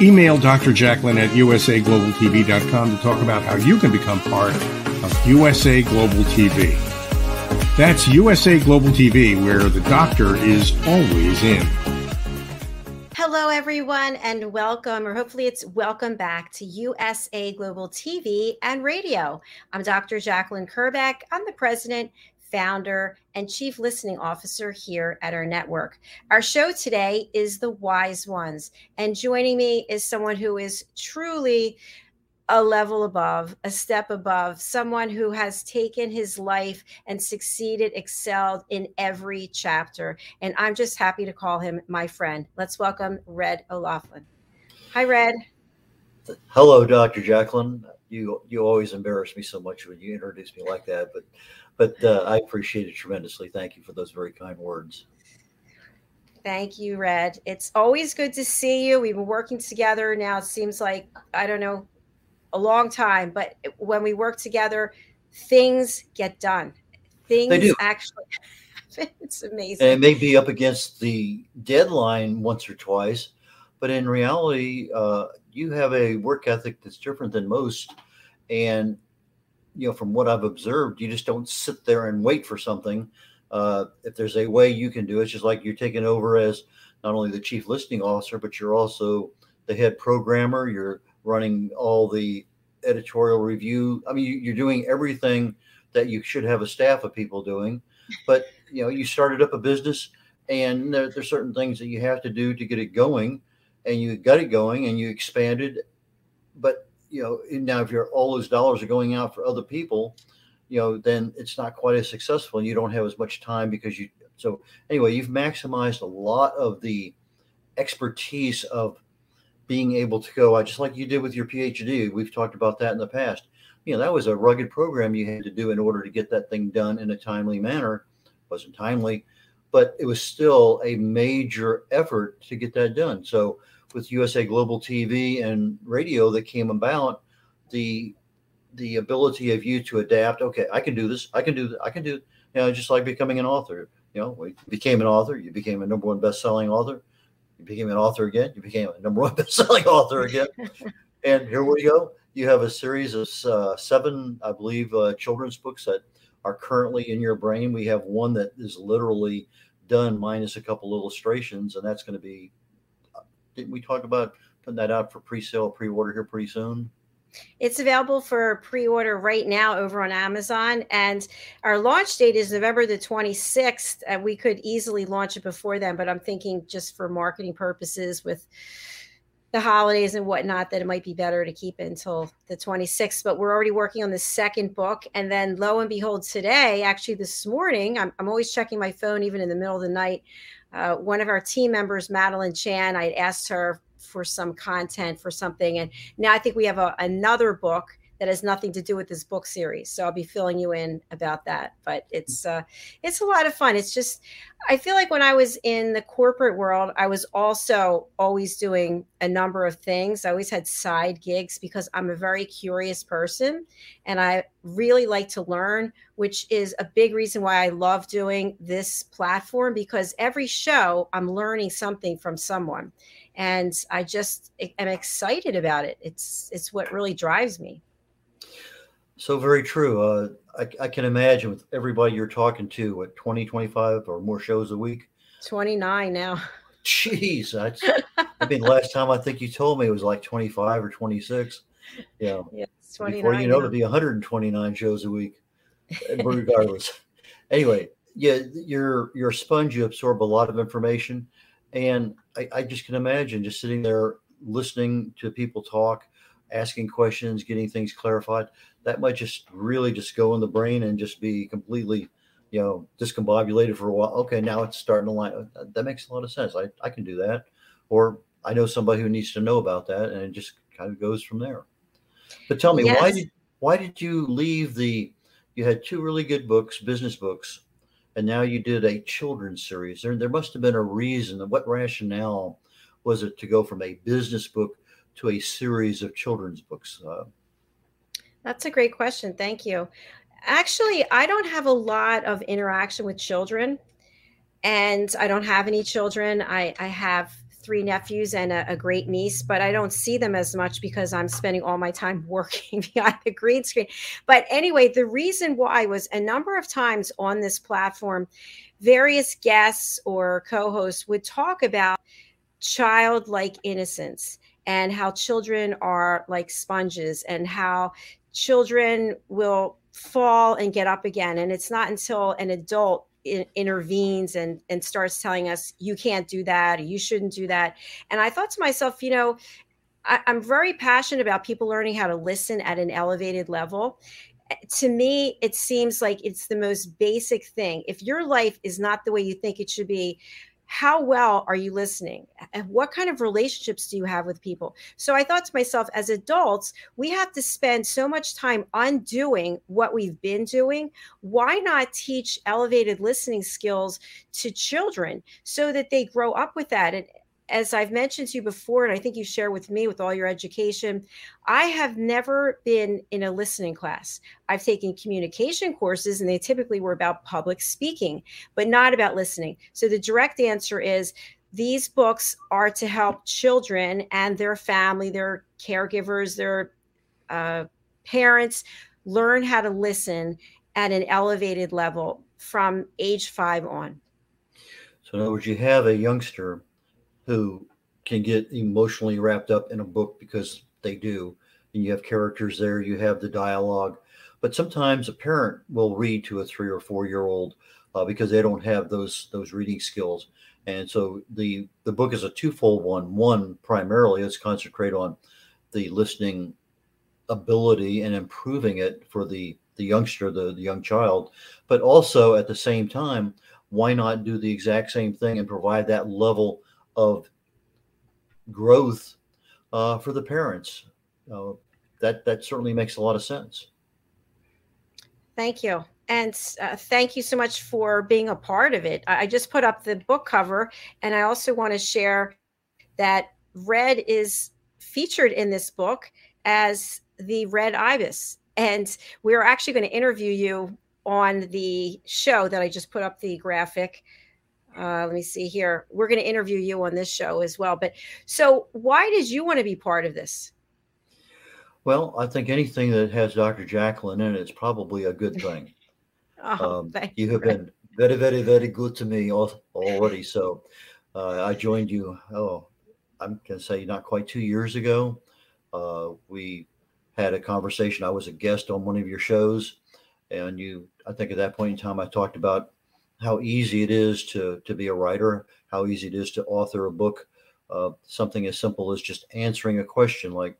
Email Dr. Jacqueline at usaglobaltv.com to talk about how you can become part of USA Global TV. That's USA Global TV, where the doctor is always in. Hello, everyone, and welcome, or hopefully it's welcome back to USA Global TV and Radio. I'm Dr. Jacqueline Kerbeck. I'm the president founder, and chief listening officer here at our network. Our show today is The Wise Ones, and joining me is someone who is truly a level above, a step above, someone who has taken his life and succeeded, excelled in every chapter. And I'm just happy to call him my friend. Let's welcome Red O'Laughlin. Hi, Red. Hello, Dr. Jacqueline. You you always embarrass me so much when you introduce me like that, but but uh, I appreciate it tremendously. Thank you for those very kind words. Thank you, Red. It's always good to see you. We've been working together now. It seems like, I don't know, a long time, but when we work together, things get done. Things they do. actually It's amazing. And it may be up against the deadline once or twice, but in reality, uh, you have a work ethic that's different than most. And you know, from what I've observed, you just don't sit there and wait for something. Uh, if there's a way you can do it, it's just like you're taking over as not only the chief listening officer, but you're also the head programmer. You're running all the editorial review. I mean, you're doing everything that you should have a staff of people doing. But you know, you started up a business, and there, there's certain things that you have to do to get it going, and you got it going, and you expanded. But you know, now if you're all those dollars are going out for other people, you know, then it's not quite as successful and you don't have as much time because you so anyway, you've maximized a lot of the expertise of being able to go, I just like you did with your PhD. We've talked about that in the past. You know, that was a rugged program you had to do in order to get that thing done in a timely manner. It wasn't timely, but it was still a major effort to get that done. So with USA Global TV and radio that came about, the the ability of you to adapt. Okay, I can do this. I can do. I can do. You know, just like becoming an author. You know, we became an author. You became a number one best-selling author. You became an author again. You became a number one best-selling author again. and here we go. You have a series of uh, seven, I believe, uh, children's books that are currently in your brain. We have one that is literally done minus a couple illustrations, and that's going to be didn't we talk about putting that out for pre-sale, pre-order here pretty soon? It's available for pre-order right now over on Amazon, and our launch date is November the 26th. And we could easily launch it before then, but I'm thinking just for marketing purposes with the holidays and whatnot that it might be better to keep it until the 26th but we're already working on the second book and then lo and behold today actually this morning i'm, I'm always checking my phone even in the middle of the night uh, one of our team members, Madeline Chan, I asked her for some content for something. And now I think we have a, another book that has nothing to do with this book series. So I'll be filling you in about that. But it's uh, it's a lot of fun. It's just I feel like when I was in the corporate world, I was also always doing a number of things. I always had side gigs because I'm a very curious person and I really like to learn, which is a big reason why I love doing this platform because every show I'm learning something from someone. And I just am excited about it. It's it's what really drives me. So very true. Uh, I, I, can imagine with everybody you're talking to, what 20, 25 or more shows a week? 29 now. Jeez. That's, I mean, last time I think you told me it was like 25 or 26. Yeah. yeah before you know, it'll be 129 shows a week, regardless. anyway, yeah, you're, you're a sponge. You absorb a lot of information. And I, I just can imagine just sitting there listening to people talk, asking questions, getting things clarified that might just really just go in the brain and just be completely, you know, discombobulated for a while. Okay, now it's starting to line. Uh, that makes a lot of sense. I, I can do that. Or I know somebody who needs to know about that, and it just kind of goes from there. But tell me, yes. why did why did you leave the? You had two really good books, business books, and now you did a children's series. There, there must have been a reason. What rationale was it to go from a business book to a series of children's books? Uh, That's a great question. Thank you. Actually, I don't have a lot of interaction with children, and I don't have any children. I, I have three nephews and a, a, great niece, but I don't see them as much because I'm spending all my time working behind the green screen. But anyway, the reason why was a number of times on this platform, various guests or co hosts would talk about childlike innocence and how children are like sponges and how children will fall and get up again. And it's not until an adult in, intervenes and and starts telling us you can't do that you shouldn't do that. And i thought to myself you know I, i'm very passionate about people learning how to listen at an elevated level. To me it seems like it's the most basic thing. If your life is not the way you think it should be how well are you listening? And what kind of relationships do you have with people? So i thought to myself as adults we have to spend so much time undoing what we've been doing. Why not teach elevated listening skills to children so that they grow up with that? And as I've mentioned to you before, and I think you share with me with all your education, I have never been in a listening class. I've taken communication courses, and they typically were about public speaking, but not about listening. So the direct answer is these books are to help children and their family, their caregivers, their uh, parents learn how to listen at an elevated level from age five on. So, in other words, you have a youngster who can get emotionally wrapped up in a book because they do. And you have characters there, you have the dialogue. But sometimes a parent will read to a three or four year old uh, because they don't have those those reading skills. And so the the book is a twofold one. One primarily is concentrate on the listening ability and improving it for the the youngster, the, the young child, but also at the same time, why not do the exact same thing and provide that level of growth uh, for the parents. Uh, that that certainly makes a lot of sense. Thank you. And uh, thank you so much for being a part of it. I just put up the book cover, and I also want to share that Red is featured in this book as the Red Ibis. And we're actually going to interview you on the show that I just put up the graphic uh, let me see here. We're going to interview you on this show as well. But so, why did you want to be part of this? Well, I think anything that has Dr. Jacqueline in it is probably a good thing. oh, um, you have been very, very, very good to me already. So, uh, I joined you. Oh, I'm going to say not quite two years ago. Uh, we had a conversation. I was a guest on one of your shows, and you. I think at that point in time, I talked about how easy it is to to be a writer, how easy it is to author a book. Uh, something as simple as just answering a question like,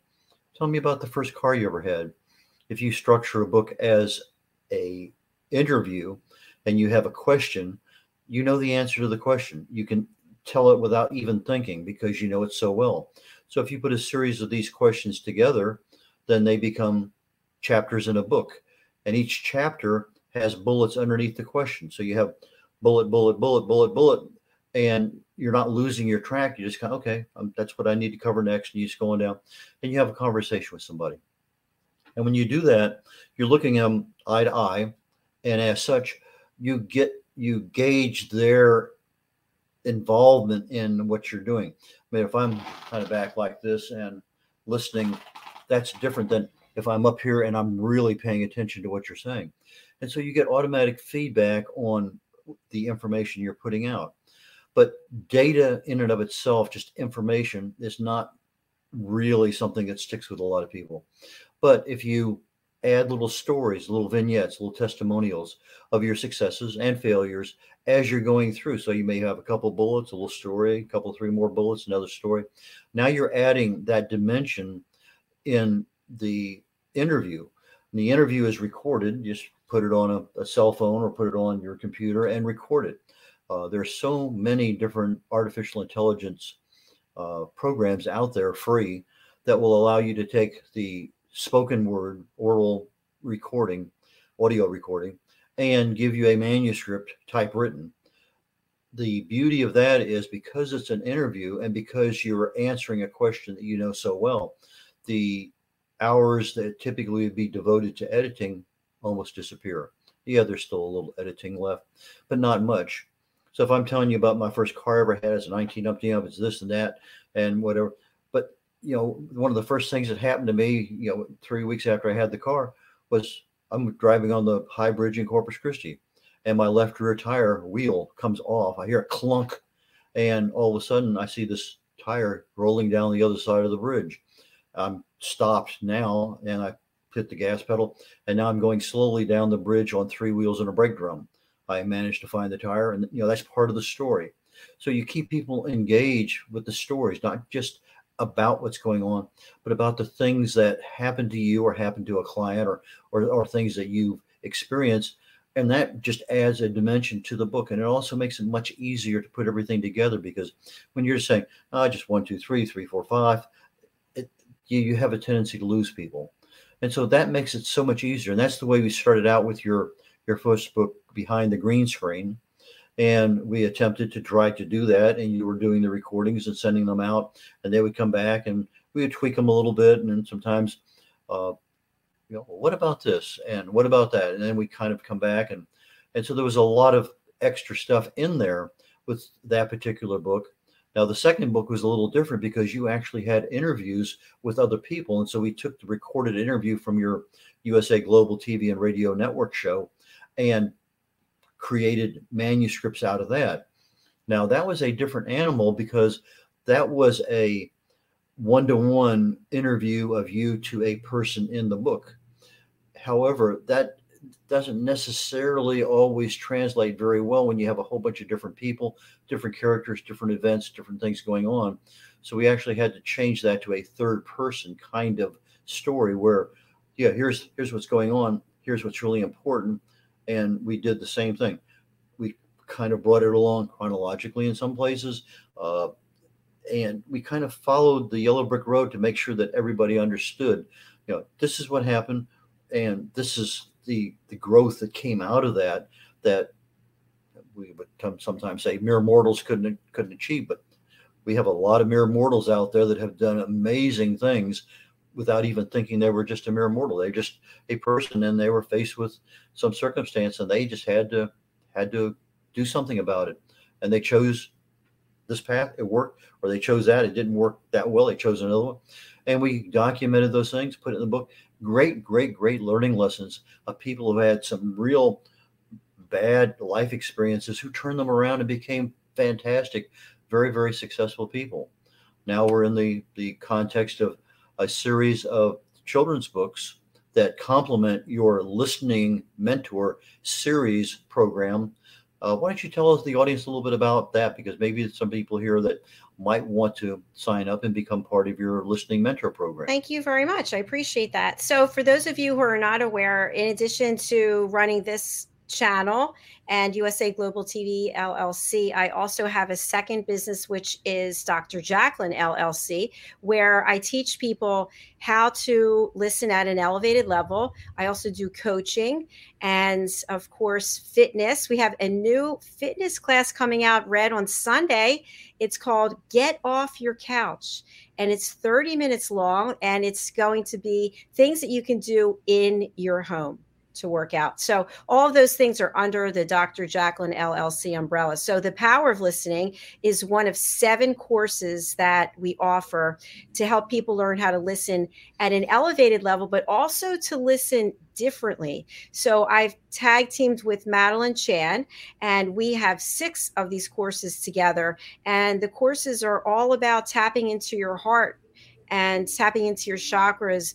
"Tell me about the first car you ever had." If you structure a book as a interview and you have a question, you know the answer to the question. You can tell it without even thinking because you know it so well. So if you put a series of these questions together, then they become chapters in a book. And each chapter has bullets underneath the question. So you have bullet, bullet, bullet, bullet, bullet, and you're not losing your track. You just kind of, okay, um, that's what I need to cover next. And you just going down and you have a conversation with somebody. And when you do that, you're looking at them eye to eye. And as such, you get, you gauge their involvement in what you're doing. I mean, if I'm kind of back like this and listening, that's different than if I'm up here and I'm really paying attention to what you're saying. And so you get automatic feedback on the information you're putting out. But data in and of itself, just information, is not really something that sticks with a lot of people. But if you add little stories, little vignettes, little testimonials of your successes and failures as you're going through. So you may have a couple bullets, a little story, a couple, three more bullets, another story. Now you're adding that dimension in the interview. And the interview is recorded. Just put it on a, a, cell phone or put it on your computer and record it. Uh, there's so many different artificial intelligence uh, programs out there free that will allow you to take the spoken word, oral recording, audio recording, and give you a manuscript typewritten. The beauty of that is because it's an interview and because you're answering a question that you know so well, the hours that typically would be devoted to editing almost disappear. The there's still a little editing left, but not much. So if I'm telling you about my first car I ever had as a 19 up, it's this and that and whatever. But you know, one of the first things that happened to me, you know, three weeks after I had the car was I'm driving on the high bridge in Corpus Christi and my left rear tire wheel comes off. I hear a clunk and all of a sudden I see this tire rolling down the other side of the bridge. I'm stopped now and I hit the gas pedal and now I'm going slowly down the bridge on three wheels and a brake drum. I managed to find the tire and you know that's part of the story. So you keep people engaged with the stories, not just about what's going on, but about the things that happen to you or happen to a client or or, or things that you've experienced. And that just adds a dimension to the book. And it also makes it much easier to put everything together because when you're saying, oh, just one, two, three, three, four, five, it, you, you have a tendency to lose people. And so that makes it so much easier. And that's the way we started out with your your first book, Behind the Green Screen. And we attempted to try to do that and you were doing the recordings and sending them out. And they would come back and we would tweak them a little bit and then sometimes uh, you know what about this? and what about that? And then we kind of come back and and so there was a lot of extra stuff in there with that particular book now the second book was a little different because you actually had interviews with other people and so we took the recorded interview from your usa global tv and radio network show and created manuscripts out of that. Now, that was a different animal because that was a one to one interview of you to a person in the book. However, that doesn't necessarily always translate very well when you have a whole bunch of different people, different characters, different events, different things going on. So we actually had to change that to a third person kind of story where, yeah, here's here's what's going on, here's what's really important, and we did the same thing. We kind of brought it along chronologically in some places, uh, and we kind of followed the yellow brick road to make sure that everybody understood. You know, this is what happened, and this is the the growth that came out of that. That we would sometimes say mere mortals couldn't couldn't achieve, but we have a lot of mere mortals out there that have done amazing things without even thinking they were just a mere mortal. They're just a person and they were faced with some circumstance and they just had to had to do something about it. And they chose this path, it worked, or they chose that, it didn't work that well, they chose another one. And we documented those things, put it in the book. Great, great, great learning lessons of people who had some real bad life experiences who turned them around and became fantastic, very, very successful people. Now we're in the the context of a series of children's books that complement your listening mentor series program. Uh, why don't you tell us the audience a little bit about that? Because maybe some people here that might want to sign up and become part of your listening mentor program. Thank you very much. I appreciate that. So, for those of you who are not aware, in addition to running this channel and USA Global TV LLC. I also have a second business, which is Dr. Jacqueline LLC, where I teach people how to listen at an elevated level. I also do coaching and, of course, fitness. We have a new fitness class coming out, Red, on Sunday. It's called Get Off Your Couch. And it's 30 minutes long, and it's going to be things that you can do in your home to work out. So all of those things are under the Dr. Jacqueline LLC umbrella. So the power of listening is one of seven courses that we offer to help people learn how to listen at an elevated level, but also to listen differently. So I've tag teamed with Madeline Chan, and we have six of these courses together. And the courses are all about tapping into your heart and tapping into your chakras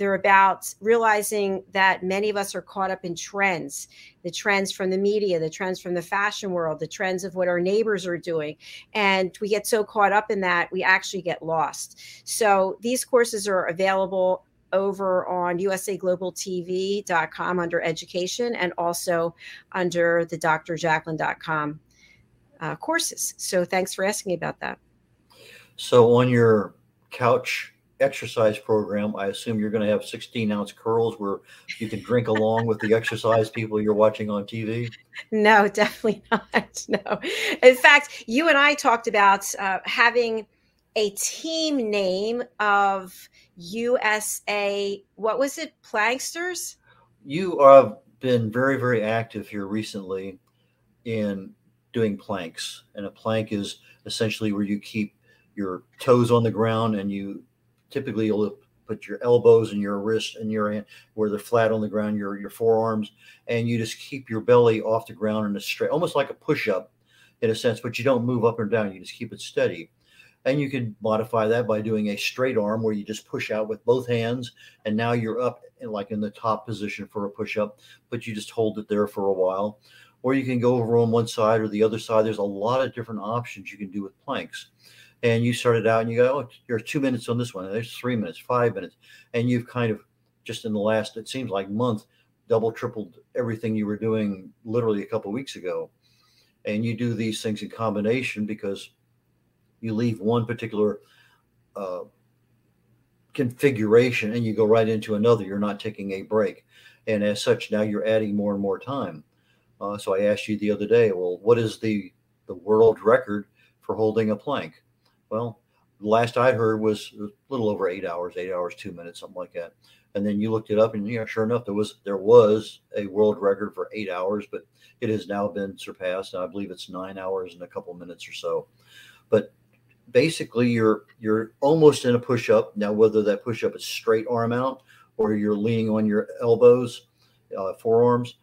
they're about realizing that many of us are caught up in trends the trends from the media, the trends from the fashion world, the trends of what our neighbors are doing. And we get so caught up in that, we actually get lost. So these courses are available over on usaglobaltv.com under education and also under the drjacqueline.com uh, courses. So thanks for asking about that. So on your couch exercise program, I assume you're going to have 16 ounce curls where you can drink along with the exercise people you're watching on TV? No, definitely not. No. In fact, you and I talked about uh, having a team name of USA, what was it, Planksters? You have been very, very active here recently in doing planks. And a plank is essentially where you keep your toes on the ground and you typically you'll put your elbows and your wrist and your hand where they're flat on the ground, your your forearms, and you just keep your belly off the ground in a straight, almost like a push-up in a sense, but you don't move up or down. You just keep it steady. And you can modify that by doing a straight arm where you just push out with both hands, and now you're up like in the top position for a push-up, but you just hold it there for a while. Or you can go over on one side or the other side. There's a lot of different options you can do with planks and you started out and you go, oh, you're two minutes on this one, and there's three minutes, five minutes, and you've kind of just in the last, it seems like month, double, tripled everything you were doing literally a couple weeks ago. And you do these things in combination because you leave one particular uh, configuration and you go right into another. You're not taking a break. And as such, now you're adding more and more time. Uh, so I asked you the other day, well, what is the the world record for holding a plank? Well, the last I'd heard was a little over eight hours, eight hours, two minutes, something like that. And then you looked it up, and yeah, sure enough, there was there was a world record for eight hours, but it has now been surpassed. And I believe it's nine hours and a couple minutes or so. But basically, you're you're almost in a push up now. Whether that push up is straight arm out or you're leaning on your elbows, uh, forearms,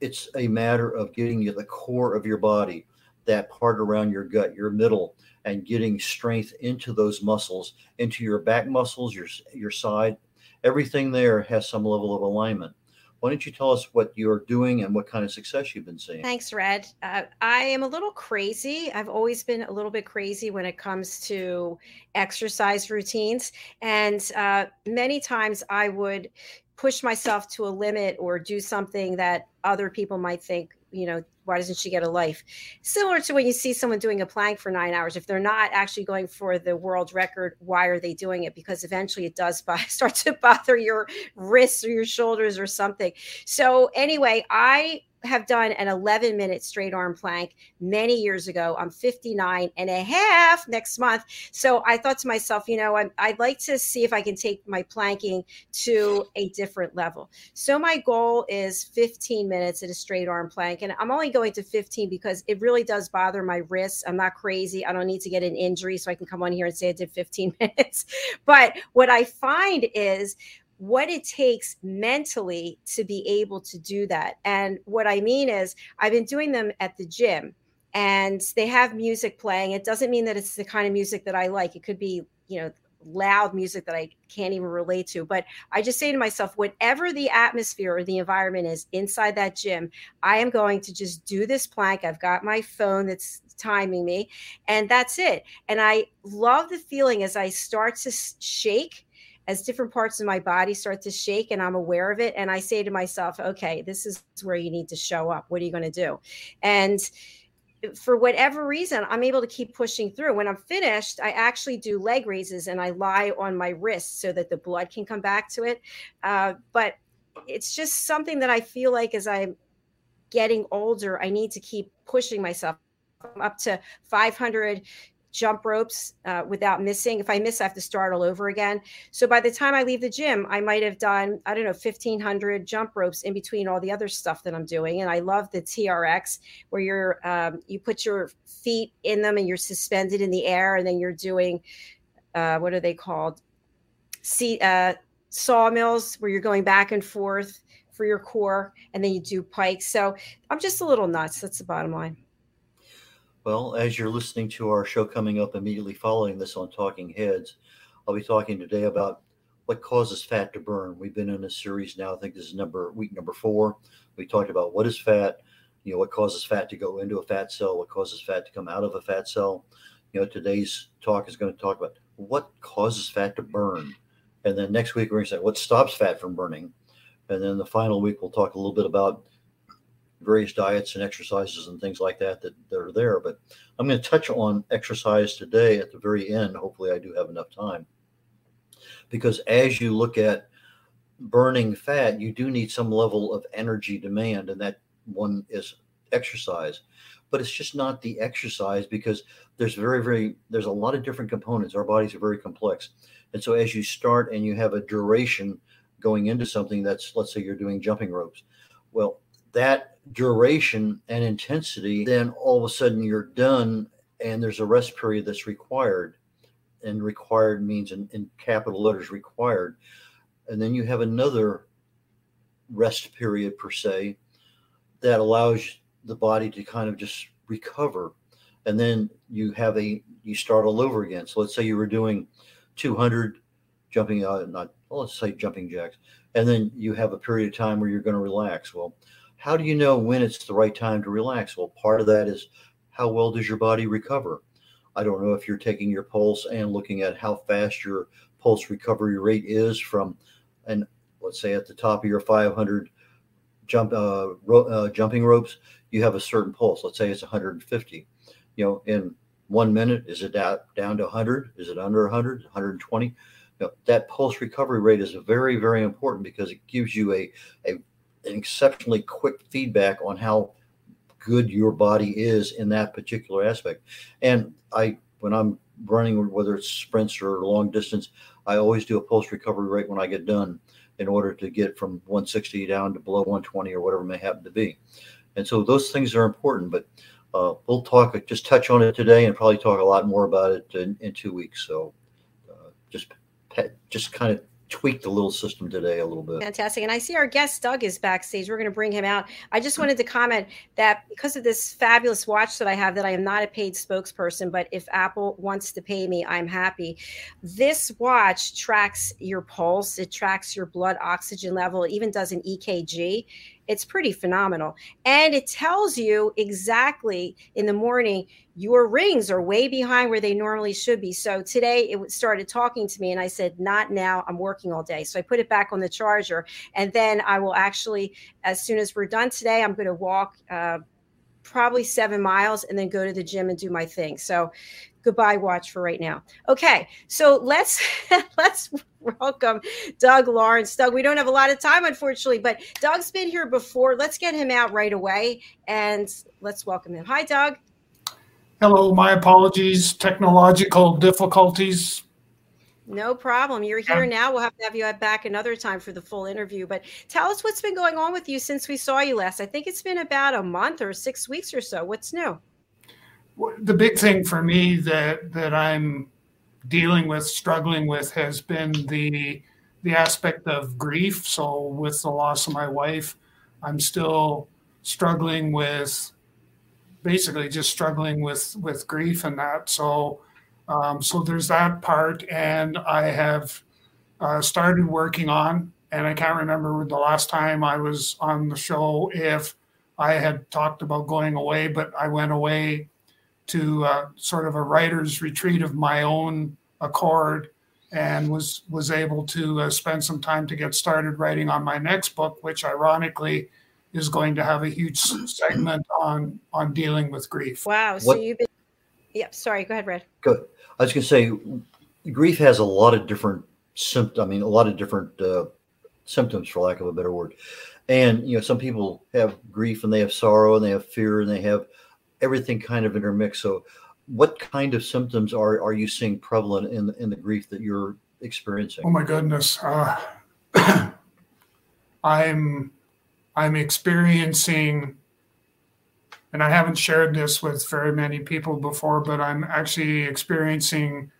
it's a matter of getting you the core of your body, that part around your gut, your middle, and getting strength into those muscles, into your back muscles, your your side. Everything there has some level of alignment. Why don't you tell us what you're doing and what kind of success you've been seeing? Thanks, Red. Uh, I am a little crazy. I've always been a little bit crazy when it comes to exercise routines. And uh, many times I would push myself to a limit or do something that other people might think, you know, why doesn't she get a life? Similar to when you see someone doing a plank for nine hours. If they're not actually going for the world record, why are they doing it? Because eventually it does start to bother your wrists or your shoulders or something. So, anyway, I have done an 11 minute straight arm plank many years ago. I'm 59 and a half next month. So I thought to myself, you know, i would like to see if I can take my planking to a different level. So my goal is 15 minutes at a straight arm plank. And I'm only going to 15 because it really does bother my wrists. I'm not crazy. I don't need to get an injury so I can come on here and say I did 15 minutes. But what I find is what it takes mentally to be able to do that. And what I mean is, I've been doing them at the gym and they have music playing. It doesn't mean that it's the kind of music that I like. It could be, you know, loud music that I can't even relate to. But I just say to myself, whatever the atmosphere or the environment is inside that gym, I am going to just do this plank. I've got my phone that's timing me, and that's it. And I love the feeling as I start to shake as different parts of my body start to shake and I'm aware of it. And I say to myself, okay, this is where you need to show up. What are you going to do? And for whatever reason, I'm able to keep pushing through. When I'm finished, I actually do leg raises and I lie on my wrist so that the blood can come back to it. Uh, but it's just something that I feel like as I'm getting older, I need to keep pushing myself. I'm up to 500 jump ropes uh, without missing. If I miss, I have to start all over again. So by the time I leave the gym, I might have done, I don't know, 1500 jump ropes in between all the other stuff that I'm doing. And I love the TRX where you're, um, you put your feet in them and you're suspended in the air and then you're doing, uh, what are they called? See, uh, sawmills where you're going back and forth for your core and then you do pikes. So I'm just a little nuts. That's the bottom line. Well, as you're listening to our show coming up immediately following this on Talking Heads, I'll be talking today about what causes fat to burn. We've been in a series now, I think this is number week number four. We talked about what is fat, you know, what causes fat to go into a fat cell, what causes fat to come out of a fat cell. You know, today's talk is going to talk about what causes fat to burn. And then next week, we're going to say what stops fat from burning. And then the final week, we'll talk a little bit about various diets and exercises and things like that, that that are there. But I'm going to touch on exercise today at the very end. Hopefully, I do have enough time. because as you look at burning fat, you do need some level of energy demand, and that one is exercise. But it's just not the exercise because there's very, very, there's a lot of different components. Our bodies are very complex. And so as you start and you have a duration going into something that's, let's say you're doing jumping ropes, well, that duration and intensity, then all of a sudden you're done and there's a rest period that's required. And required means in, in capital letters required. And then you have another rest period per se that allows the body to kind of just recover and then you have a you start all over again so let's say you were doing 200 jumping uh, not well, let's say jumping jacks and then you have a period of time where you're going to relax well how do you know when it's the right time to relax? Well part of that is how well does your body recover? I don't know if you're taking your pulse and looking at how fast your pulse recovery rate is from and let's say at the top of your 500 jump uh, ro- uh, jumping ropes you have a certain pulse. Let's say it's 150 you know in one minute is it down, down to 100 is it under 100 120 you know, that pulse recovery rate is very very important because it gives you a, a exceptionally quick feedback on how good your body is in that particular aspect and i when i'm running whether it's sprints or long distance i always do a pulse recovery rate when i get done in order to get from 160 down to below 120 or whatever may happen to be and so those things are important but uh, we'll talk, just touch on it today, and probably talk a lot more about it in, in two weeks. So, uh, just just kind of tweak the little system today a little bit. Fantastic. And I see our guest Doug is backstage. We're going to bring him out. I just wanted to comment that because of this fabulous watch that I have, that I am not a paid spokesperson, but if Apple wants to pay me, I'm happy. This watch tracks your pulse, it tracks your blood oxygen level, it even does an EKG. It's pretty phenomenal. And it tells you exactly in the morning your rings are way behind where they normally should be. So today it started talking to me and I said, Not now. I'm working all day. So I put it back on the charger. And then I will actually, as soon as we're done today, I'm going to walk. Uh, probably seven miles and then go to the gym and do my thing. So goodbye watch for right now. Okay, so let's let's welcome Doug Lawrence. Doug, we don't have a lot of time unfortunately, but Doug's been here before. Let's get him out right away and let's welcome him. Hi Doug. Hello, my apologies, technological difficulties. No problem. You're here now. We'll have to have you back another time for the full interview. But tell us what's been going on with you since we saw you last. I think it's been about a month or six weeks or so. What's new? The big thing for me that that I'm dealing with, struggling with, has been the the aspect of grief. So with the loss of my wife, I'm still struggling with basically just struggling with with grief and that. So um, so there's that part, and I have uh, started working on. And I can't remember the last time I was on the show if I had talked about going away, but I went away to uh, sort of a writer's retreat of my own accord and was was able to uh, spend some time to get started writing on my next book which ironically is going to have a huge segment on on dealing with grief. Wow so what, you've been yep sorry go ahead red. Good. I was going to say grief has a lot of different symptoms i mean a lot of different uh, symptoms for lack of a better word. And you know some people have grief and they have sorrow and they have fear and they have everything kind of intermixed. So, what kind of symptoms are are you seeing prevalent in in the grief that you're experiencing? Oh my goodness, uh, I'm I'm experiencing, and I haven't shared this with very many people before, but I'm actually experiencing.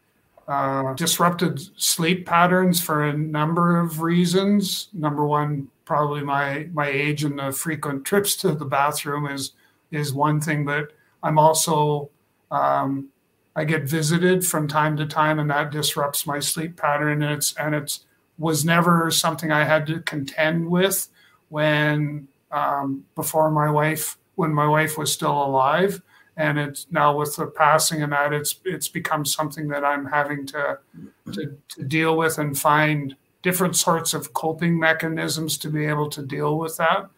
Uh, disrupted sleep patterns for a number of reasons. Number one, probably my my age and the frequent trips to the bathroom is is one thing, but I'm also um, I get visited from time to time, and that disrupts my sleep pattern. And it's and it's was never something I had to contend with when um, before my wife when my wife was still alive. And it's now with the passing and that it's it's become something that I'm having to, to, to deal with and find different sorts of coping mechanisms to be able to deal with that.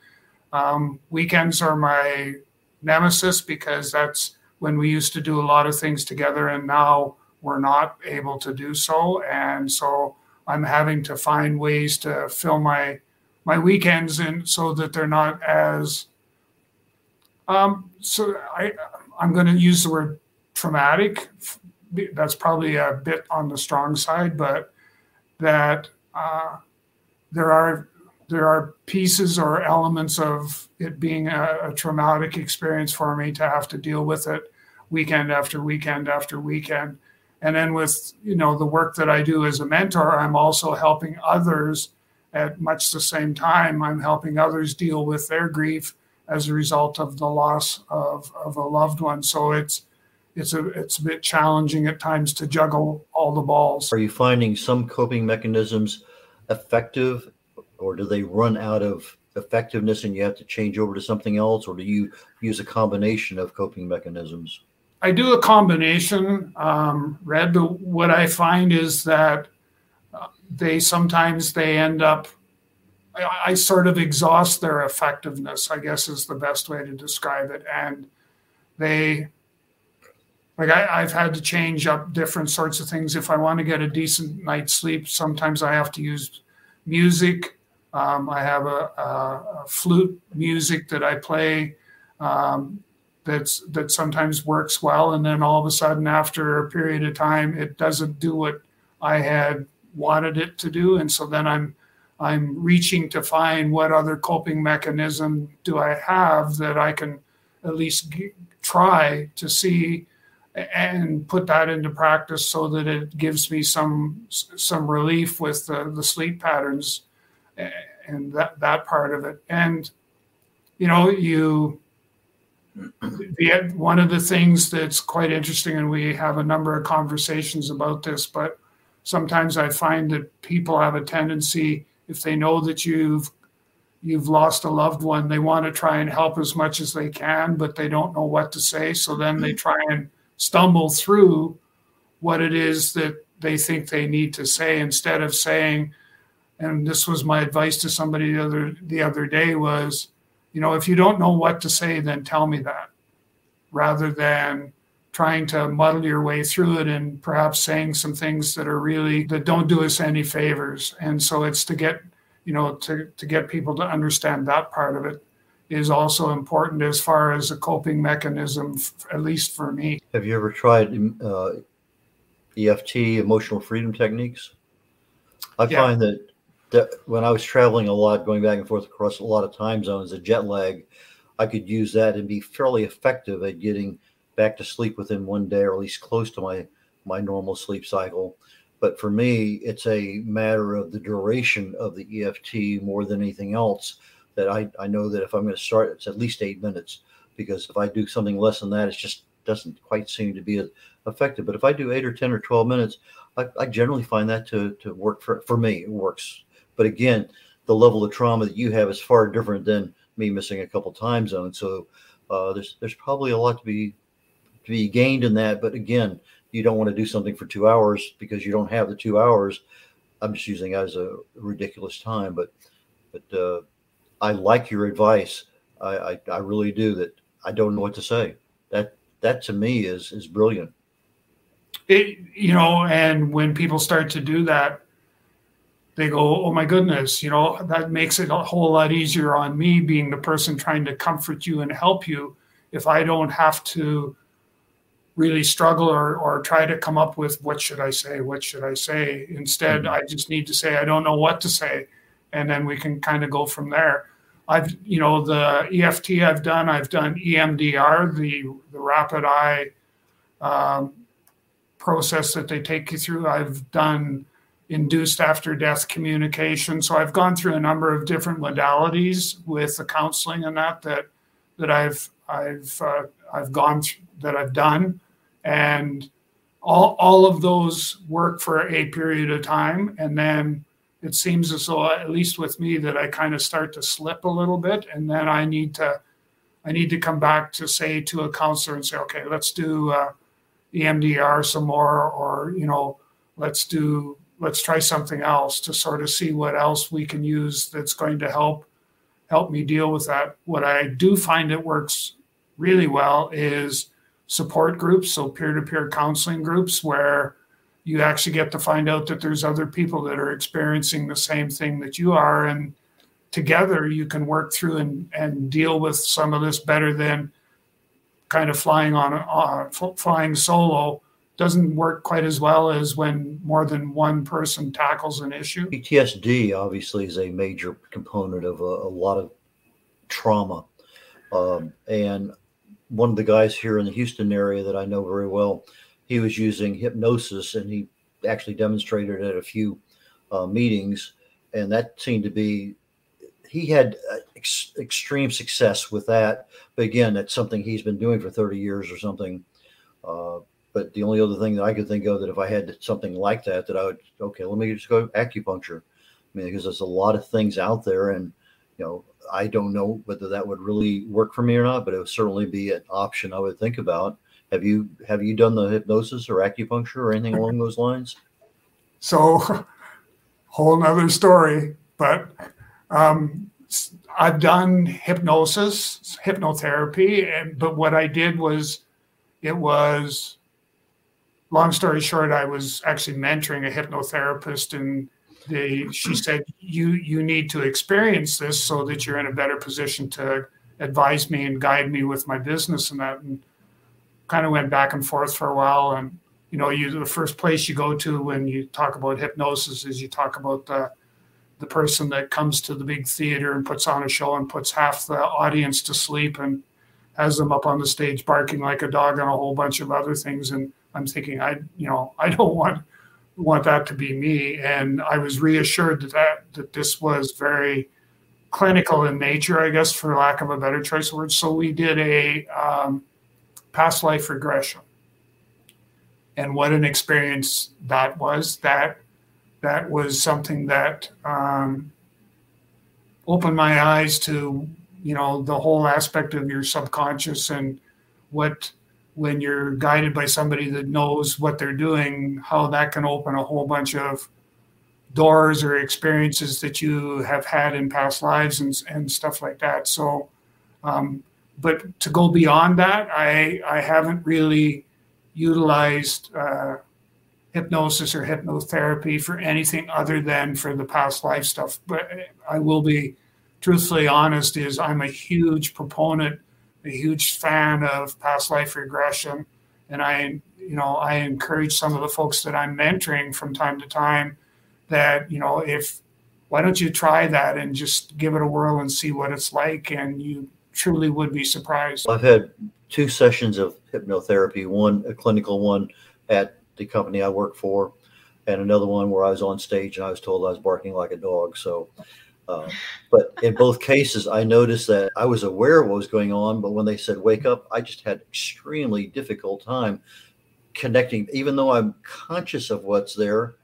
Um, weekends are my nemesis because that's when we used to do a lot of things together and now we're not able to do so and so I'm having to find ways to fill my my weekends in so that they're not as um, so I I'm going to use the word traumatic. That's probably a bit on the strong side, but that uh, there are there are pieces or elements of it being a, a, traumatic experience for me to have to deal with it weekend after weekend after weekend. And then with you know the work that i do as a mentor i'm also helping others at much the same time. I'm helping others deal with their grief as a result of the loss of, of a loved one. So it's it's a it's a bit challenging at times to juggle all the balls. Are you finding some coping mechanisms effective or do they run out of effectiveness and you have to change over to something else or do you use a combination of coping mechanisms? I do a combination um, red but what i find is that uh, they sometimes they end up I, I sort of exhaust their effectiveness i guess is the best way to describe it. And they like I, have had to change up different sorts of things. If i want to get a decent night's sleep sometimes i have to use music um, I have a, a, a, flute music that I play um, that's that sometimes works well, and then all of a sudden, after a period of time, it doesn't do what I had wanted it to do, and so then I'm I'm reaching to find what other coping mechanism do I have that I can at least g- try to see and put that into practice so that it gives me some some relief with the, the sleep patterns and that that part of it. And you know, you the one of the things that's quite interesting, and we have a number of conversations about this, but sometimes I find that people have a tendency, if they know that you've you've lost a loved one, they want to try and help as much as they can, but they don't know what to say. So then they mm-hmm. try and stumble through what it is that they think they need to say instead of saying, and this was my advice to somebody the other the other day was you know if you don't know what to say then tell me that rather than trying to muddle your way through it and perhaps saying some things that are really that don't do us any favors. And so it's to get you know to, to get people to understand that part of it is also important as far as a coping mechanism at least for me. Have you ever tried uh, eft emotional freedom techniques? I yeah. find that that when I was traveling a lot, going back and forth across a lot of time zones, the jet lag, I could use that and be fairly effective at getting back to sleep within one day, or at least close to my my normal sleep cycle. But for me, it's a matter of the duration of the EFT more than anything else. That I, I know that if I'm going to start, it's at least eight minutes because if I do something less than that, it just doesn't quite seem to be as effective. But if I do eight or 10 or 12 minutes, I, I generally find that to, to work for, for me. It works but again, the level of trauma that you have is far different than me missing a couple time zones. So uh, there's there's probably a lot to be to be gained in that. But again, you don't want to do something for two hours because you don't have the two hours. I'm just using as a ridiculous time, but but uh, I like your advice. I, I, I really do. That I don't know what to say. That that to me is is brilliant. It, you know, and when people start to do that, they go, oh my goodness, you know, that makes it a whole lot easier on me being the person trying to comfort you and help you if I don't have to really struggle or, or try to come up with what should I say, what should I say. Instead, mm-hmm. I just need to say, I don't know what to say. And then we can kind of go from there. I've, you know, the EFT I've done, I've done EMDR, the, the rapid eye um, process that they take you through. I've done induced after death communication. So I've gone through a number of different modalities with the counseling and that that that I've I've uh, I've gone through, that I've done, and all all of those work for a period of time, and then it seems as though at least with me that I kind of start to slip a little bit, and then I need to I need to come back to say to a counselor and say, okay, let's do uh, EMDR some more, or you know, let's do let's try something else to sort of see what else we can use that's going to help help me deal with that. What I do find it works really well is support groups, so peer-to-peer counseling groups where you actually get to find out that there's other people that are experiencing the same thing that you are and together you can work through and, and deal with some of this better than kind of flying on uh, flying solo doesn't work quite as well as when more than one person tackles an issue. PTSD obviously is a major component of a, a lot of trauma. Um, and one of the guys here in the Houston area that I know very well, he was using hypnosis and he actually demonstrated at a few uh, meetings. And that seemed to be, he had uh, ex- extreme success with that. But again, that's something he's been doing for 30 years or something. Uh, but the only other thing that I could think of that if I had something like that, that I would okay, let me just go acupuncture. I mean, because there's a lot of things out there, and you know, I don't know whether that would really work for me or not, but it would certainly be an option I would think about. Have you have you done the hypnosis or acupuncture or anything along those lines? So, whole nother story, but um, I've done hypnosis, hypnotherapy, and but what I did was, it was long story short, I was actually mentoring a hypnotherapist, and they she hmm. said you you need to experience this so that you're in a better position to advise me and guide me with my business and that. And kind of went back and forth for a while. And you know, you the first place you go to when you talk about hypnosis is you talk about the the person that comes to the big theater and puts on a show and puts half the audience to sleep and has them up on the stage barking like a dog and a whole bunch of other things and I'm thinking, I, you know, I don't want want that to be me. And I was reassured that that, that this was very clinical in nature, I guess, for lack of a better choice of words. So we did a um, past life regression, and what an experience that was. That that was something that um, opened my eyes to you know the whole aspect of your subconscious and what when you're guided by somebody that knows what they're doing, how that can open a whole bunch of doors or experiences that you have had in past lives and, and stuff like that. So, um, but to go beyond that, I, I haven't really utilized uh, hypnosis or hypnotherapy for anything other than for the past life stuff. But I will be truthfully honest is I'm a huge proponent a huge fan of past life regression, and I, you know, I encourage some of the folks that I'm mentoring from time to time that you know if why don't you try that and just give it a whirl and see what it's like, and you truly would be surprised. I've had two sessions of hypnotherapy, one a clinical one at the company I work for, and another one where I was on stage and I was told I was barking like a dog. So uh, but in both cases, I noticed that I was aware of what was going on, but when they said wake up, I just had extremely difficult time connecting. Even though I'm conscious of what's there,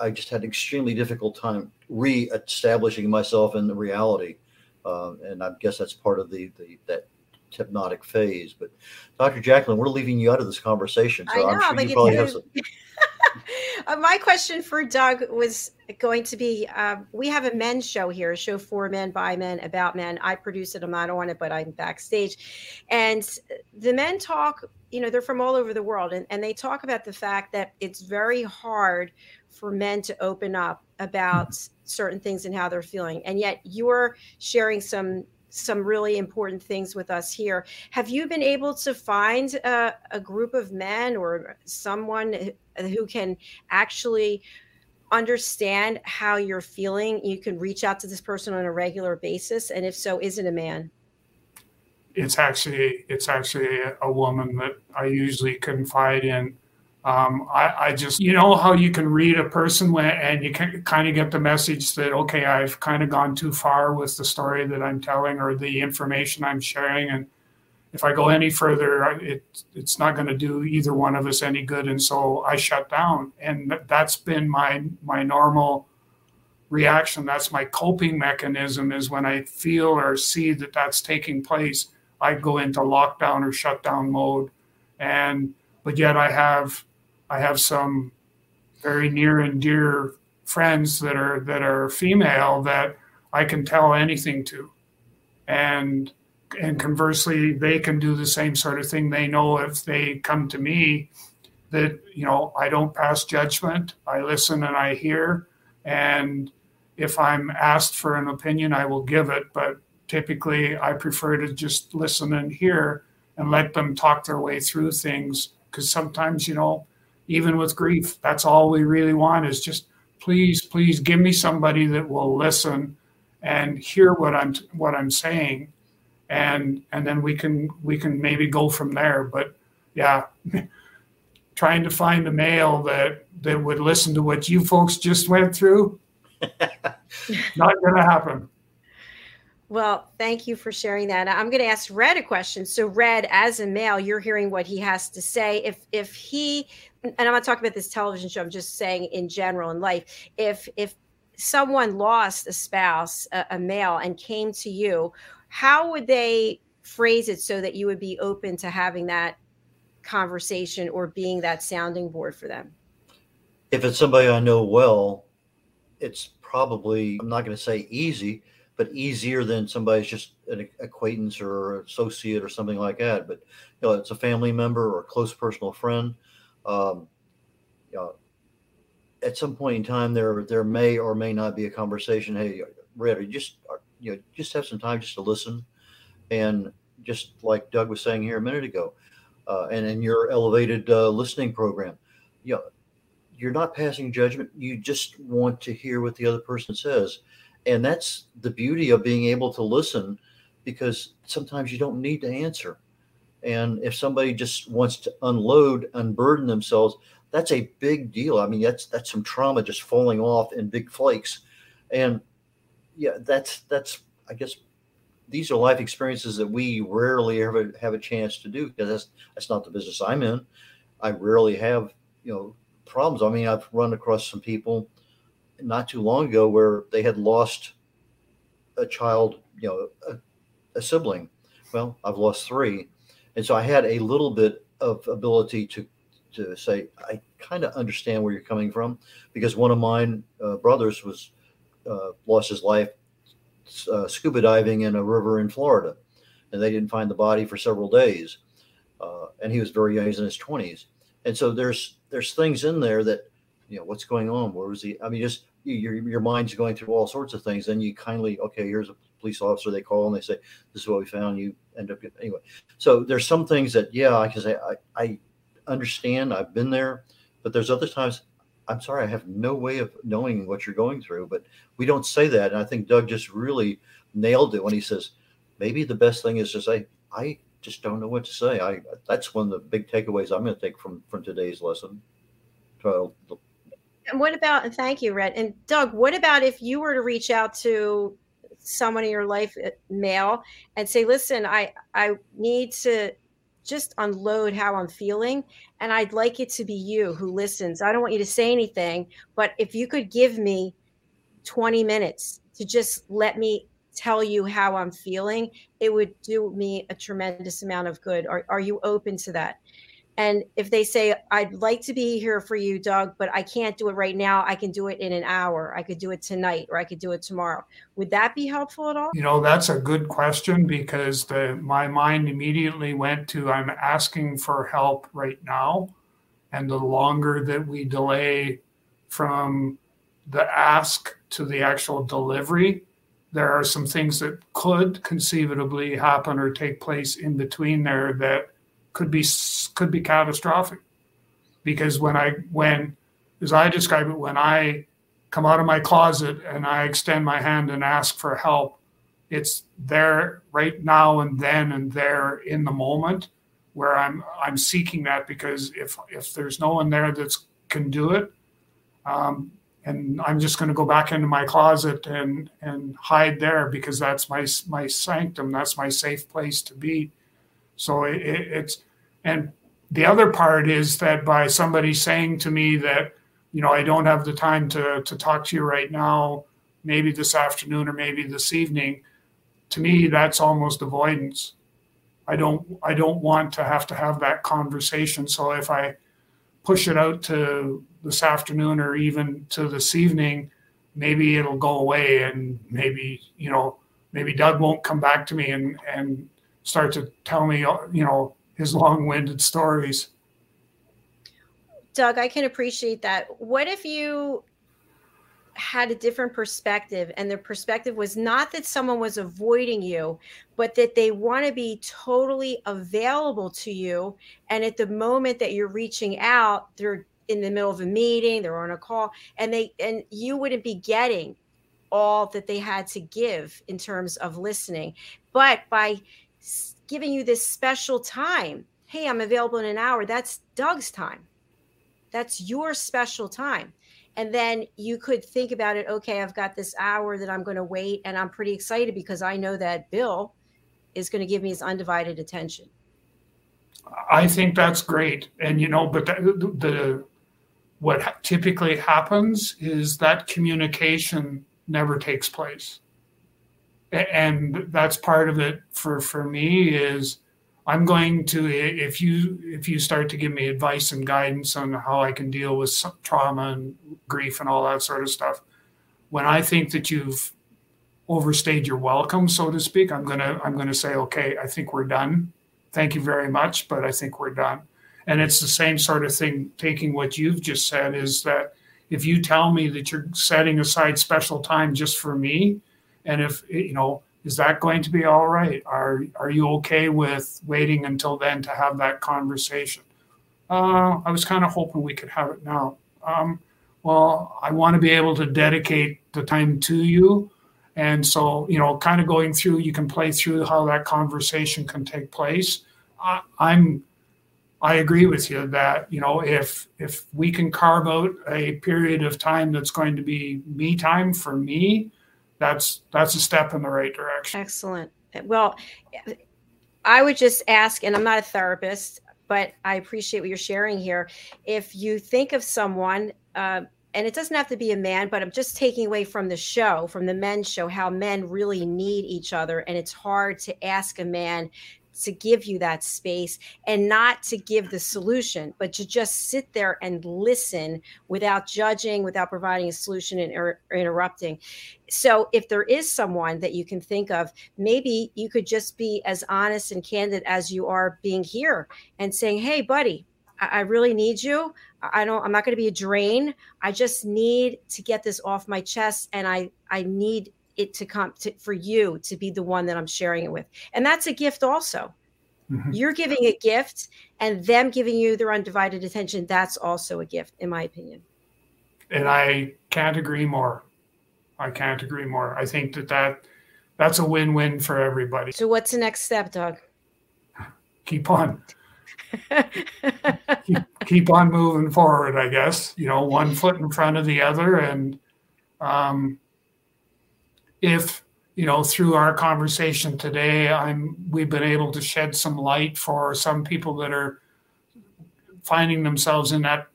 I just had extremely difficult time re-establishing myself in the reality. Uh, and I guess that's part of the, the that hypnotic phase. But Dr. Jacqueline, we're leaving you out of this conversation, so I know, I'm sure you probably have some. uh, my question for Doug was going to be uh, we have a men's show here, a show for men, by men, about men. I produce it, I'm not on it, but I'm backstage. And the men talk, you know, they're from all over the world, and, and they talk about the fact that it's very hard for men to open up about certain things and how they're feeling. And yet you're sharing some some really important things with us here. Have you been able to find a, a group of men or someone who can actually understand how you're feeling? You can reach out to this person on a regular basis, and if so, is it a man? It's actually it's actually a woman that I usually confide in um, I, I, just, you know, how you can read a person when, and you can kind of get the message that, okay, I've kind of gone too far with the story that I'm telling or the information I'm sharing. And if I go any further, it, it's not going to do either one of us any good. And so I shut down. And that's been my, my normal reaction. That's my coping mechanism is when I feel or see that that's taking place, I go into lockdown or shutdown mode. And, but yet I have I have some very near and dear friends that are that are female that I can tell anything to, and and conversely, they can do the same sort of thing. They know if they come to me, that you know I don't pass judgment. I listen and I hear, and if I'm asked for an opinion, I will give it. But typically, I prefer to just listen and hear and let them talk their way through things. Because sometimes, you know, even with grief, that's all we really want is just please, please give me somebody that will listen and hear what I'm what I'm saying, and and then we can we can maybe go from there. But yeah. trying to find a male that that would listen to what you folks just went through not going to happen well, thank you for sharing that. I'm going to ask Red a question. So, Red, as a male, you're hearing what he has to say. If if he, and I'm not talking about this television show. I'm just saying in general in life. If if someone lost a spouse, a, a male, and came to you, how would they phrase it so that you would be open to having that conversation or being that sounding board for them? If it's somebody I know well, it's probably I'm not going to say easy but easier than somebody's just an acquaintance or associate or something like that. But you know, it's a family member or a close personal friend. Um, you know, at some point in time, there there may or may not be a conversation. Hey, Red, just you know just have some time just to listen, and just like Doug was saying here a minute ago, uh, and in your elevated uh, listening program, you know, you're not passing judgment. You just want to hear what the other person says and that's the beauty of being able to listen because sometimes you don't need to answer. And if somebody just wants to unload unburden themselves that's a big deal. I mean that's that's some trauma just falling off in big flakes. And yeah that's that's i guess these are life experiences that we rarely ever have a chance to do because that's that's not the business i'm in. I rarely have you know problems. I mean i've run across some people not too long ago where they had lost a child, you know, a, a sibling. Well, I've lost three, and so I had a little bit of ability to to say I kind of understand where you're coming from because one of mine uh, brothers was uh, lost his life uh, scuba diving in a river in Florida, and they didn't find the body for several days, uh, and he was very young, he's in his 20s, and so there's there's things in there that you know what's going on? Where was he? I mean just your your mind's going through all sorts of things. Then you kindly okay here's a police officer they call and they say this is what we found you end up getting, anyway. So there's some things that yeah i can say i i understand i've been there but there's other times i'm sorry i have no way of knowing what you're going through but we don't say that and i think doug just really nailed it when he says maybe the best thing is to say i just don't know what to say. I that's one of the big takeaways i'm going to take from from today's lesson and what about, and thank you, Red. And Doug, what about if you were to reach out to someone in your life, uh, male, and say, listen, I, I need to just unload how I'm feeling. And I'd like it to be you who listens. I don't want you to say anything, but if you could give me 20 minutes to just let me tell you how I'm feeling, it would do me a tremendous amount of good. Are, are you open to that? And if they say, I'd like to be here for you, Doug, but I can't do it right now, I can do it in an hour. I could do it tonight or I could do it tomorrow. Would that be helpful at all? You know, that's a good question because the, my mind immediately went to I'm asking for help right now. And the longer that we delay from the ask to the actual delivery, there are some things that could conceivably happen or take place in between there that could be could be catastrophic. Because when I when as I describe it when I come out of my closet and I extend my hand and ask for help it's there right now and then and there in the moment where I'm I'm seeking that because if if there's no one there that can do it um, and I'm just going to go back into my closet and and hide there because that's my my sanctum that's my safe place to be. So it, it's and the other part is that by somebody saying to me that, you know, I don't have the time to, to talk to you right now, maybe this afternoon or maybe this evening, to me, that's almost avoidance. I don't I don't want to have to have that conversation. So if I push it out to this afternoon or even to this evening, maybe it'll go away and maybe, you know, maybe Doug won't come back to me and, and start to tell me, you know, his long-winded stories. Doug, I can appreciate that. What if you had a different perspective and the perspective was not that someone was avoiding you but that they want to be totally available to you and at the moment that you're reaching out they're in the middle of a meeting they're on a call and they and you wouldn't be getting all that they had to give in terms of listening but by giving you this special time. Hey i'm available in an hour. That's doug's time. That's your special time. And then you could think about it okay i've got this hour that i'm going to wait and i'm pretty excited because i know that bill is going to give me his undivided attention. I think that's great. And you know but the, the what typically happens is that communication never takes place and that's part of it for for me is I'm going to if you if you start to give me advice and guidance on how I can deal with trauma and grief and all that sort of stuff. When I think that you've overstayed your welcome, so to speak, I'm gonna I'm gonna say, okay, I think we're done. Thank you very much, but I think we're done. And it's the same sort of thing. Taking what you've just said is that if you tell me that you're setting aside special time just for me, and if you know is that going to be all right? Are are you okay with waiting until then to have that conversation? Uh, I was kind of hoping we could have it now. Um, well, I want to be able to dedicate the time to you. And so, you know, kind of going through, you can play through how that conversation can take place. I, I'm, I agree with you that you know if if we can carve out a period of time that's going to be me time for me, that's that's a step in the right direction. Excellent. Well, I would just ask, and I'm not a therapist, but I appreciate what you're sharing here. If you think of someone, uh, and it doesn't have to be a man, but I'm just taking away from the show, from the men's show, how men really need each other. And it's hard to ask a man to give you that space and not to give the solution, but to just sit there and listen without judging, without providing a solution and or interrupting. So, if there is someone that you can think of, maybe you could just be as honest and candid as you are being here and saying, Hey, buddy, I really need you. I don't, I'm not going to be a drain. I just need to get this off my chest and I, I need it to come to, for you to be the one that I'm sharing it with. And that's a gift also. Mm-hmm. You're giving a gift and them giving you their undivided attention. That's also a gift, in my opinion. And I can't agree more. I can't agree more. I think that, that that's a win-win for everybody. So what's the next step, Doug? Keep on. keep, keep on moving forward, I guess. You know, one foot in front of the other and um, if you know through our conversation today i'm we've been able to shed some light for some people that are finding themselves in that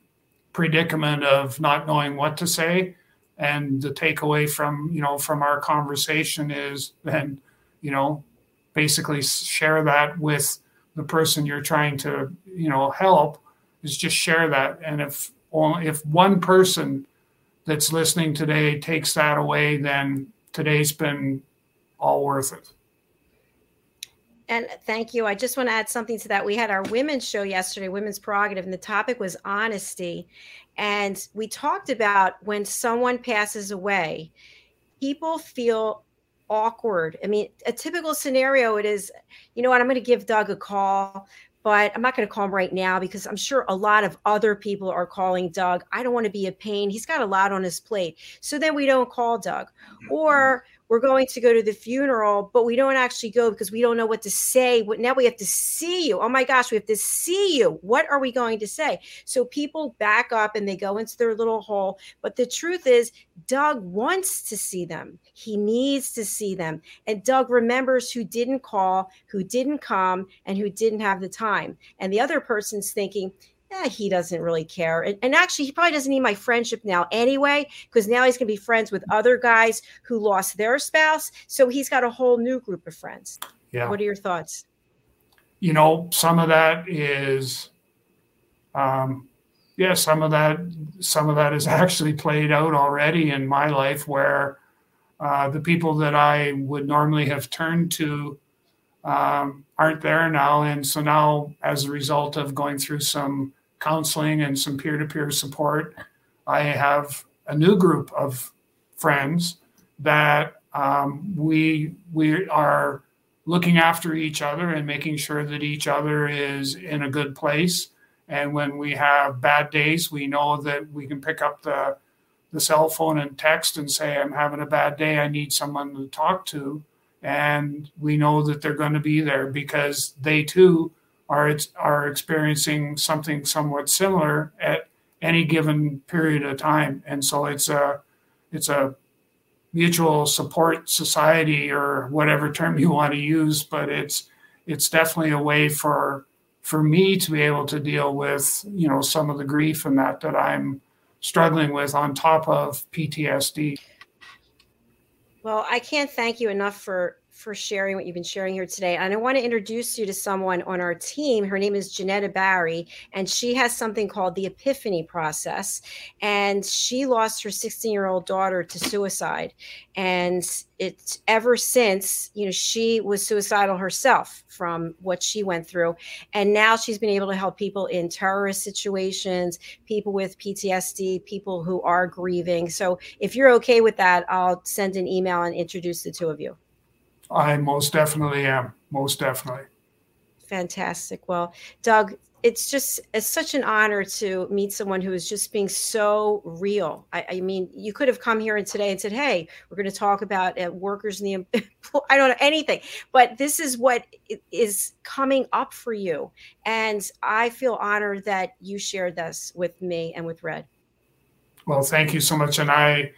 predicament of not knowing what to say. And the takeaway from you know from our conversation is then you know basically share that with the person you're trying to you know help is just share that. And if only if one person that's listening today takes that away then today's been all worth it. And thank you. I just want to add something to that. We had our women's show yesterday, Women's Prerogative, and the topic was honesty. And we talked about when someone passes away, people feel awkward. I mean, a typical scenario it is, you know what, I'm going to give Doug a call but I'm not going to call him right now because I'm sure a lot of other people are calling Doug. I don't want to be a pain. He's got a lot on his plate. So then we don't call Doug. Mm-hmm. Or we're going to go to the funeral, but we don't actually go because we don't know what to say. What now we have to see you. Oh my gosh, we have to see you. What are we going to say? So people back up and they go into their little hole. But the truth is, Doug wants to see them. He needs to see them. And Doug remembers who didn't call, who didn't come, and who didn't have the time. And the other person's thinking, eh, he doesn't really care. And, and, actually, he probably doesn't need my friendship now anyway, because now he's going to be friends with other guys who lost their spouse. So he's got a whole new group of friends. Yeah. What are your thoughts? You know, some of that is, um, yeah, some of that, some of that is actually played out already in my life where uh, the people that I would normally have turned to um, aren't there now. And so now, as a result of going through some counseling and some peer to peer support, I have a new group of friends that um, we we are looking after each other and making sure that each other is in a good place. And when we have bad days, we know that we can pick up the the cell phone and text and say, "I'm having a bad day. I need someone to talk to." And we know that they're going to be there because they too are are experiencing something somewhat similar at any given period of time. And so it's a it's a mutual support society or whatever term you want to use, but it's it's definitely a way for for me to be able to deal with you know some of the grief and that that I'm struggling with on top of PTSD. Well, I can't thank you enough for for sharing what you've been sharing here today. And I want to introduce you to someone on our team. Her name is Janetta Barry, and she has something called the Epiphany Process. And she lost her 16 year old daughter to suicide. And it's ever since, you know, she was suicidal herself from what she went through. And now she's been able to help people in terrorist situations, people with PTSD, people who are grieving. So if you're okay with that, I'll send an email and introduce the two of you. I most definitely am. Most definitely. Fantastic. Well, Doug, it's just it's such an honor to meet someone who is just being so real. I, I mean, you could have come here and today and said, "Hey, we're going to talk about uh, workers in the I don't know anything," but this is what is coming up for you, and I feel honored that you shared this with me and with Red. Well, thank you so much, and I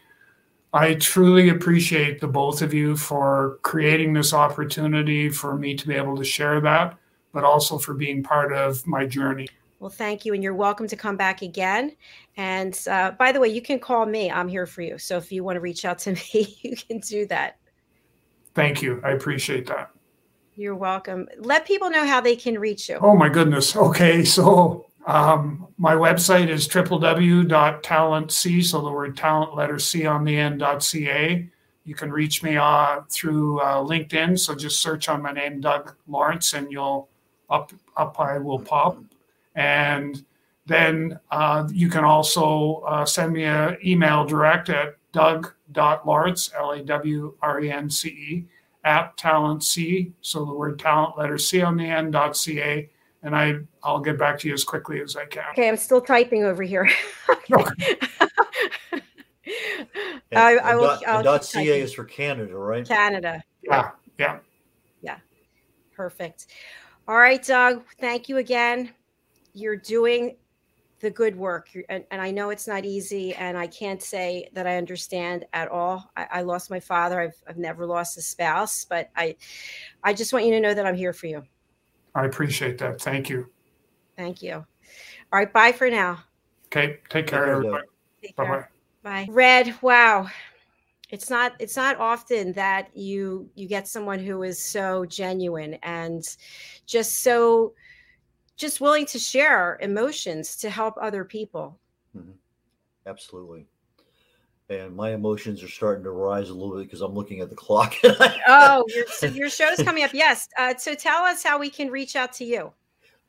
I truly appreciate the both of you for creating this opportunity for me to be able to share that, but also for being part of my journey. Well, thank you. And you're welcome to come back again. And uh, by the way, you can call me. I'm here for you. So if you want to reach out to me, you can do that. Thank you. I appreciate that. You're welcome. Let people know how they can reach you. Oh, my goodness. Okay. So um, my website is www.talentc, so the word talent letter C on the end.ca. You can reach me uh, through uh, LinkedIn. So just search on my name, Doug Lawrence, and you'll up up I will pop. And then uh, you can also uh, send me an email direct at doug.lawrence, L A W R E N C E, at talent C, so the word talent letter C on the end.ca and I I'll get back to you as quickly as I can. Okay, I'm still typing over here. okay. I, I will. Dot, dot .ca is for Canada, right? Canada. Yeah, yeah, yeah. Perfect. All right, Doug. Thank you again. You're doing the good work, and, and, I know it's not easy, and I can't say that I understand at all. I, I lost my father. I've I've never lost a spouse, but I I just want you to know that I'm here for you. I appreciate that. Thank you. Thank you. All right. Bye for now. Okay. Take care, everybody. Bye bye. Bye. Red. Wow. It's not it's not often that you you get someone who is so genuine and just so just willing to share emotions to help other people. Mm-hmm. Absolutely and my emotions are starting to rise a little bit because I'm looking at the clock. oh, your, so your show is coming up. Yes. Uh, so tell us how we can reach out to you.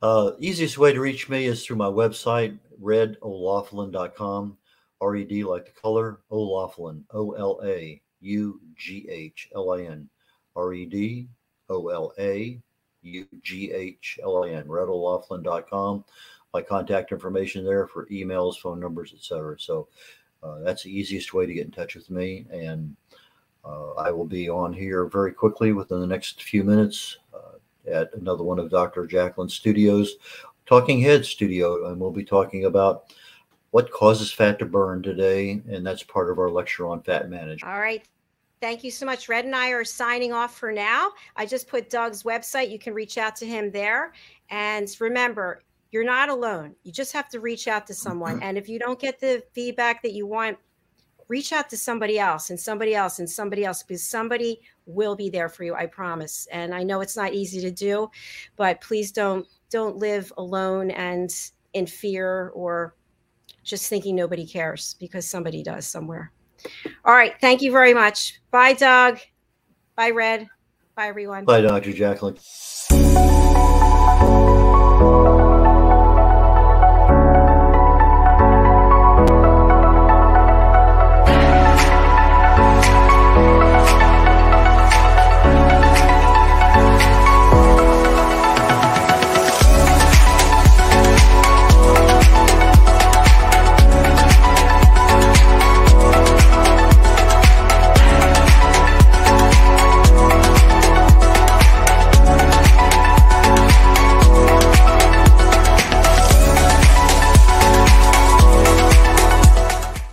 Uh, easiest way to reach me is through my website, redolaughlin.com. R-E-D like the color, Olaughlin, O-L-A U-G-H-L-I-N. R-E-D O-L-A U-G-H-L-I-N. redolaughlin.com. My contact information there for emails, phone numbers, etc. So uh, that's the easiest way to get in touch with me. And uh, I will be on here very quickly within the next few minutes uh, at another one of Dr. Jacqueline's studios, Talking Head Studio. And we'll be talking about what causes fat to burn today. And that's part of our lecture on fat management. All right. Thank you so much. Red and I are signing off for now. I just put Doug's website. You can reach out to him there. And remember, you're not alone. You just have to reach out to someone. Mm-hmm. And if you don't get the feedback that you want, reach out to somebody else and somebody else and somebody else because somebody will be there for you, I promise. And I know it's not easy to do, but please don't don't live alone and in fear or just thinking nobody cares because somebody does somewhere. All right, thank you very much. Bye Doug. Bye Red. Bye everyone. Bye Dr. Jacqueline.